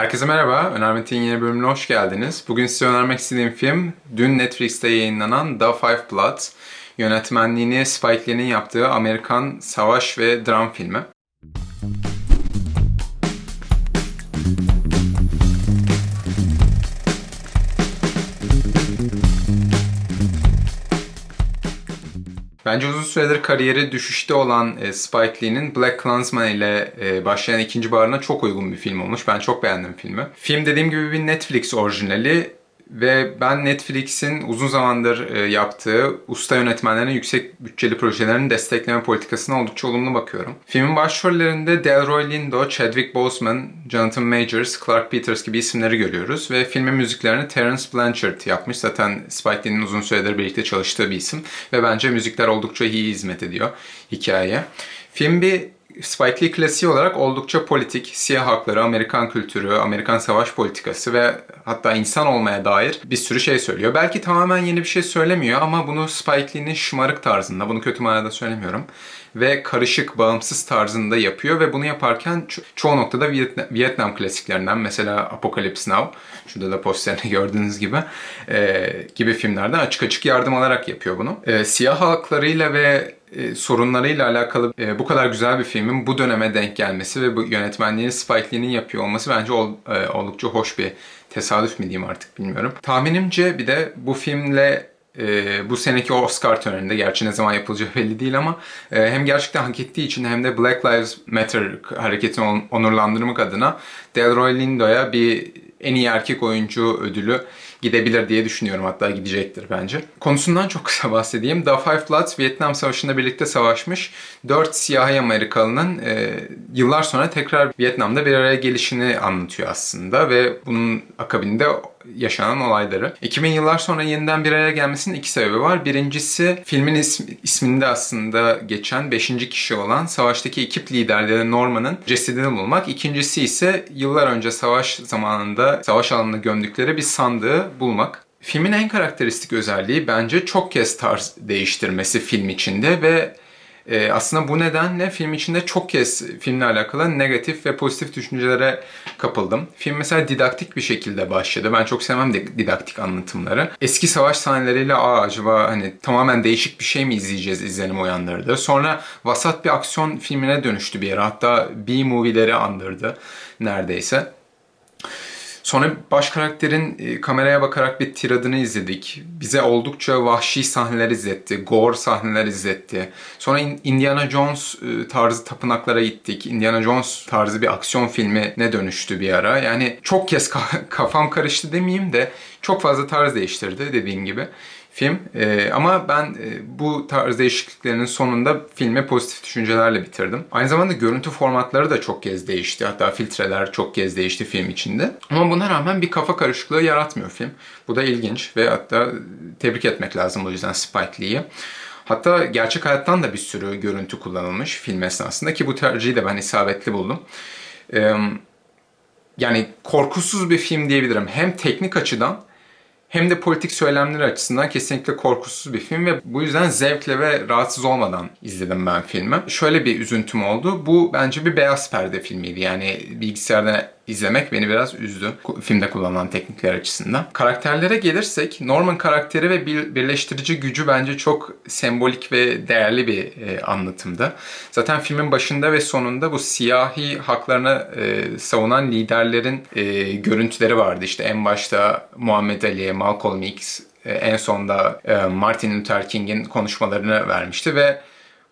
Herkese merhaba, Önermet'in yeni bölümüne hoş geldiniz. Bugün size önermek istediğim film, dün Netflix'te yayınlanan The Five Bloods. Yönetmenliğini Spike Lee'nin yaptığı Amerikan savaş ve dram filmi. Bence uzun süredir kariyeri düşüşte olan e, Spike Lee'nin Black Klansman ile e, başlayan ikinci barına çok uygun bir film olmuş. Ben çok beğendim filmi. Film dediğim gibi bir Netflix orijinali ve ben Netflix'in uzun zamandır e, yaptığı usta yönetmenlerin yüksek bütçeli projelerini destekleme politikasına oldukça olumlu bakıyorum. Filmin başrollerinde Delroy Lindo, Chadwick Boseman, Jonathan Majors, Clark Peters gibi isimleri görüyoruz ve filmin müziklerini Terence Blanchard yapmış. Zaten Spike Lee'nin uzun süredir birlikte çalıştığı bir isim ve bence müzikler oldukça iyi hizmet ediyor hikayeye. Film bir Spike Lee klasiği olarak oldukça politik, siyah hakları, Amerikan kültürü, Amerikan savaş politikası ve hatta insan olmaya dair bir sürü şey söylüyor. Belki tamamen yeni bir şey söylemiyor ama bunu Spike Lee'nin şımarık tarzında, bunu kötü manada söylemiyorum ve karışık, bağımsız tarzında yapıyor ve bunu yaparken ço- çoğu noktada Vietnam, Vietnam klasiklerinden mesela Apocalypse Now, şurada da posterini gördüğünüz gibi e, gibi filmlerden açık açık yardım alarak yapıyor bunu. E, siyah halklarıyla ve e, sorunlarıyla alakalı e, bu kadar güzel bir filmin bu döneme denk gelmesi ve bu yönetmenliğini Spike Lee'nin yapıyor olması bence ol, e, oldukça hoş bir tesadüf mi diyeyim artık bilmiyorum. Tahminimce bir de bu filmle e, bu seneki Oscar töreninde gerçi ne zaman yapılacağı belli değil ama e, hem gerçekten hak ettiği için hem de Black Lives Matter hareketini on, onurlandırmak adına Delroy Lindo'ya bir en iyi erkek oyuncu ödülü gidebilir diye düşünüyorum. Hatta gidecektir bence. Konusundan çok kısa bahsedeyim. The Five Bloods Vietnam Savaşı'nda birlikte savaşmış 4 siyahi Amerikalının e, yıllar sonra tekrar Vietnam'da bir araya gelişini anlatıyor aslında ve bunun akabinde yaşanan olayları. 2000 yıllar sonra yeniden bir araya gelmesinin iki sebebi var. Birincisi filmin ismi, isminde aslında geçen 5. kişi olan savaştaki ekip liderleri Norman'ın cesedini bulmak. İkincisi ise yıllar önce savaş zamanında savaş alanına gömdükleri bir sandığı bulmak. Filmin en karakteristik özelliği bence çok kez tarz değiştirmesi film içinde ve e, aslında bu nedenle film içinde çok kez filmle alakalı negatif ve pozitif düşüncelere kapıldım. Film mesela didaktik bir şekilde başladı. Ben çok sevmem didaktik anlatımları. Eski savaş sahneleriyle aa acaba hani tamamen değişik bir şey mi izleyeceğiz izlenim uyandırdı. Sonra vasat bir aksiyon filmine dönüştü bir yere. Hatta B-movie'leri andırdı neredeyse. Sonra baş karakterin e, kameraya bakarak bir tiradını izledik. Bize oldukça vahşi sahneler izletti. Gore sahneler izletti. Sonra Indiana Jones e, tarzı tapınaklara gittik. Indiana Jones tarzı bir aksiyon filmine dönüştü bir ara. Yani çok kez kafam karıştı demeyeyim de çok fazla tarz değiştirdi dediğim gibi film. E, ama ben e, bu tarz değişikliklerinin sonunda filme pozitif düşüncelerle bitirdim. Aynı zamanda görüntü formatları da çok kez değişti. Hatta filtreler çok kez değişti film içinde. Ama buna rağmen bir kafa karışıklığı yaratmıyor film. Bu da ilginç ve hatta tebrik etmek lazım o yüzden Spike Lee'yi. Hatta gerçek hayattan da bir sürü görüntü kullanılmış film esnasında ki bu tercihi de ben isabetli buldum. Ee, yani korkusuz bir film diyebilirim. Hem teknik açıdan hem de politik söylemleri açısından kesinlikle korkusuz bir film ve bu yüzden zevkle ve rahatsız olmadan izledim ben filmi. Şöyle bir üzüntüm oldu. Bu bence bir beyaz perde filmiydi. Yani bilgisayarda izlemek beni biraz üzdü. Filmde kullanılan teknikler açısından. Karakterlere gelirsek Norman karakteri ve birleştirici gücü bence çok sembolik ve değerli bir e, anlatımda. Zaten filmin başında ve sonunda bu siyahi haklarını e, savunan liderlerin e, görüntüleri vardı. İşte en başta Muhammed Ali, Malcolm X, e, en sonda e, Martin Luther King'in konuşmalarını vermişti ve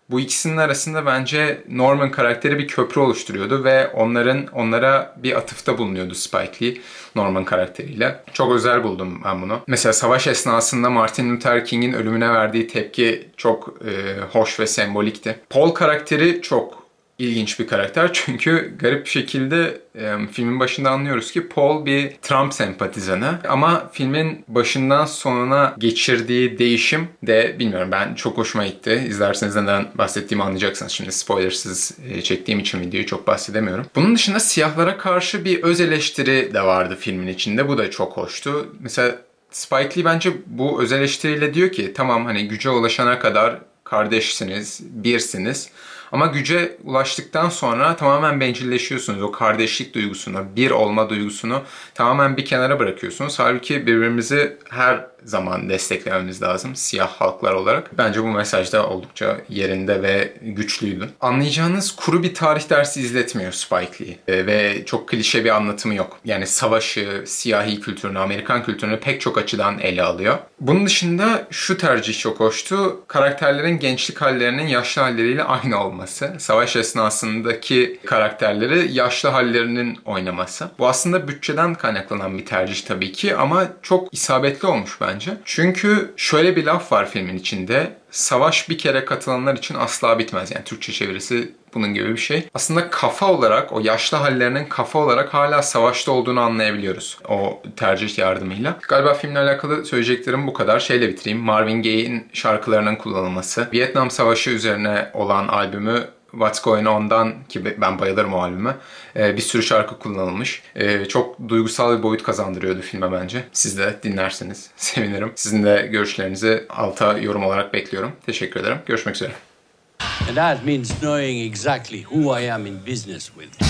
bu ikisinin arasında bence Norman karakteri bir köprü oluşturuyordu ve onların onlara bir atıfta bulunuyordu Spike Lee Norman karakteriyle. Çok özel buldum ben bunu. Mesela savaş esnasında Martin Luther King'in ölümüne verdiği tepki çok e, hoş ve sembolikti. Paul karakteri çok ilginç bir karakter. Çünkü garip bir şekilde e, filmin başında anlıyoruz ki Paul bir Trump sempatizanı. Ama filmin başından sonuna geçirdiği değişim de bilmiyorum ben çok hoşuma gitti. İzlerseniz neden bahsettiğimi anlayacaksınız. Şimdi spoilersız e, çektiğim için videoyu çok bahsedemiyorum. Bunun dışında siyahlara karşı bir öz eleştiri de vardı filmin içinde. Bu da çok hoştu. Mesela Spike Lee bence bu öz eleştiriyle diyor ki tamam hani güce ulaşana kadar kardeşsiniz, birsiniz. Ama güce ulaştıktan sonra tamamen bencilleşiyorsunuz. O kardeşlik duygusunu, bir olma duygusunu tamamen bir kenara bırakıyorsunuz. Halbuki birbirimizi her zaman desteklememiz lazım siyah halklar olarak. Bence bu mesaj da oldukça yerinde ve güçlüydü. Anlayacağınız kuru bir tarih dersi izletmiyor Spike Lee. E, ve çok klişe bir anlatımı yok. Yani savaşı, siyahi kültürünü, Amerikan kültürünü pek çok açıdan ele alıyor. Bunun dışında şu tercih çok hoştu. Karakterlerin gençlik hallerinin yaşlı halleriyle aynı olması. Savaş esnasındaki karakterleri yaşlı hallerinin oynaması. Bu aslında bütçeden kaynaklanan bir tercih tabii ki ama çok isabetli olmuş bence. Çünkü şöyle bir laf var filmin içinde. Savaş bir kere katılanlar için asla bitmez. Yani Türkçe çevirisi bunun gibi bir şey. Aslında kafa olarak, o yaşlı hallerinin kafa olarak hala savaşta olduğunu anlayabiliyoruz. O tercih yardımıyla. Galiba filmle alakalı söyleyeceklerim bu kadar. Şeyle bitireyim. Marvin Gaye'in şarkılarının kullanılması. Vietnam Savaşı üzerine olan albümü What's Going On'dan ki ben bayılırım o albüme. Ee, bir sürü şarkı kullanılmış. Ee, çok duygusal bir boyut kazandırıyordu filme bence. Siz de dinlerseniz sevinirim. Sizin de görüşlerinizi alta yorum olarak bekliyorum. Teşekkür ederim. Görüşmek üzere. And that means knowing exactly who I am in business with.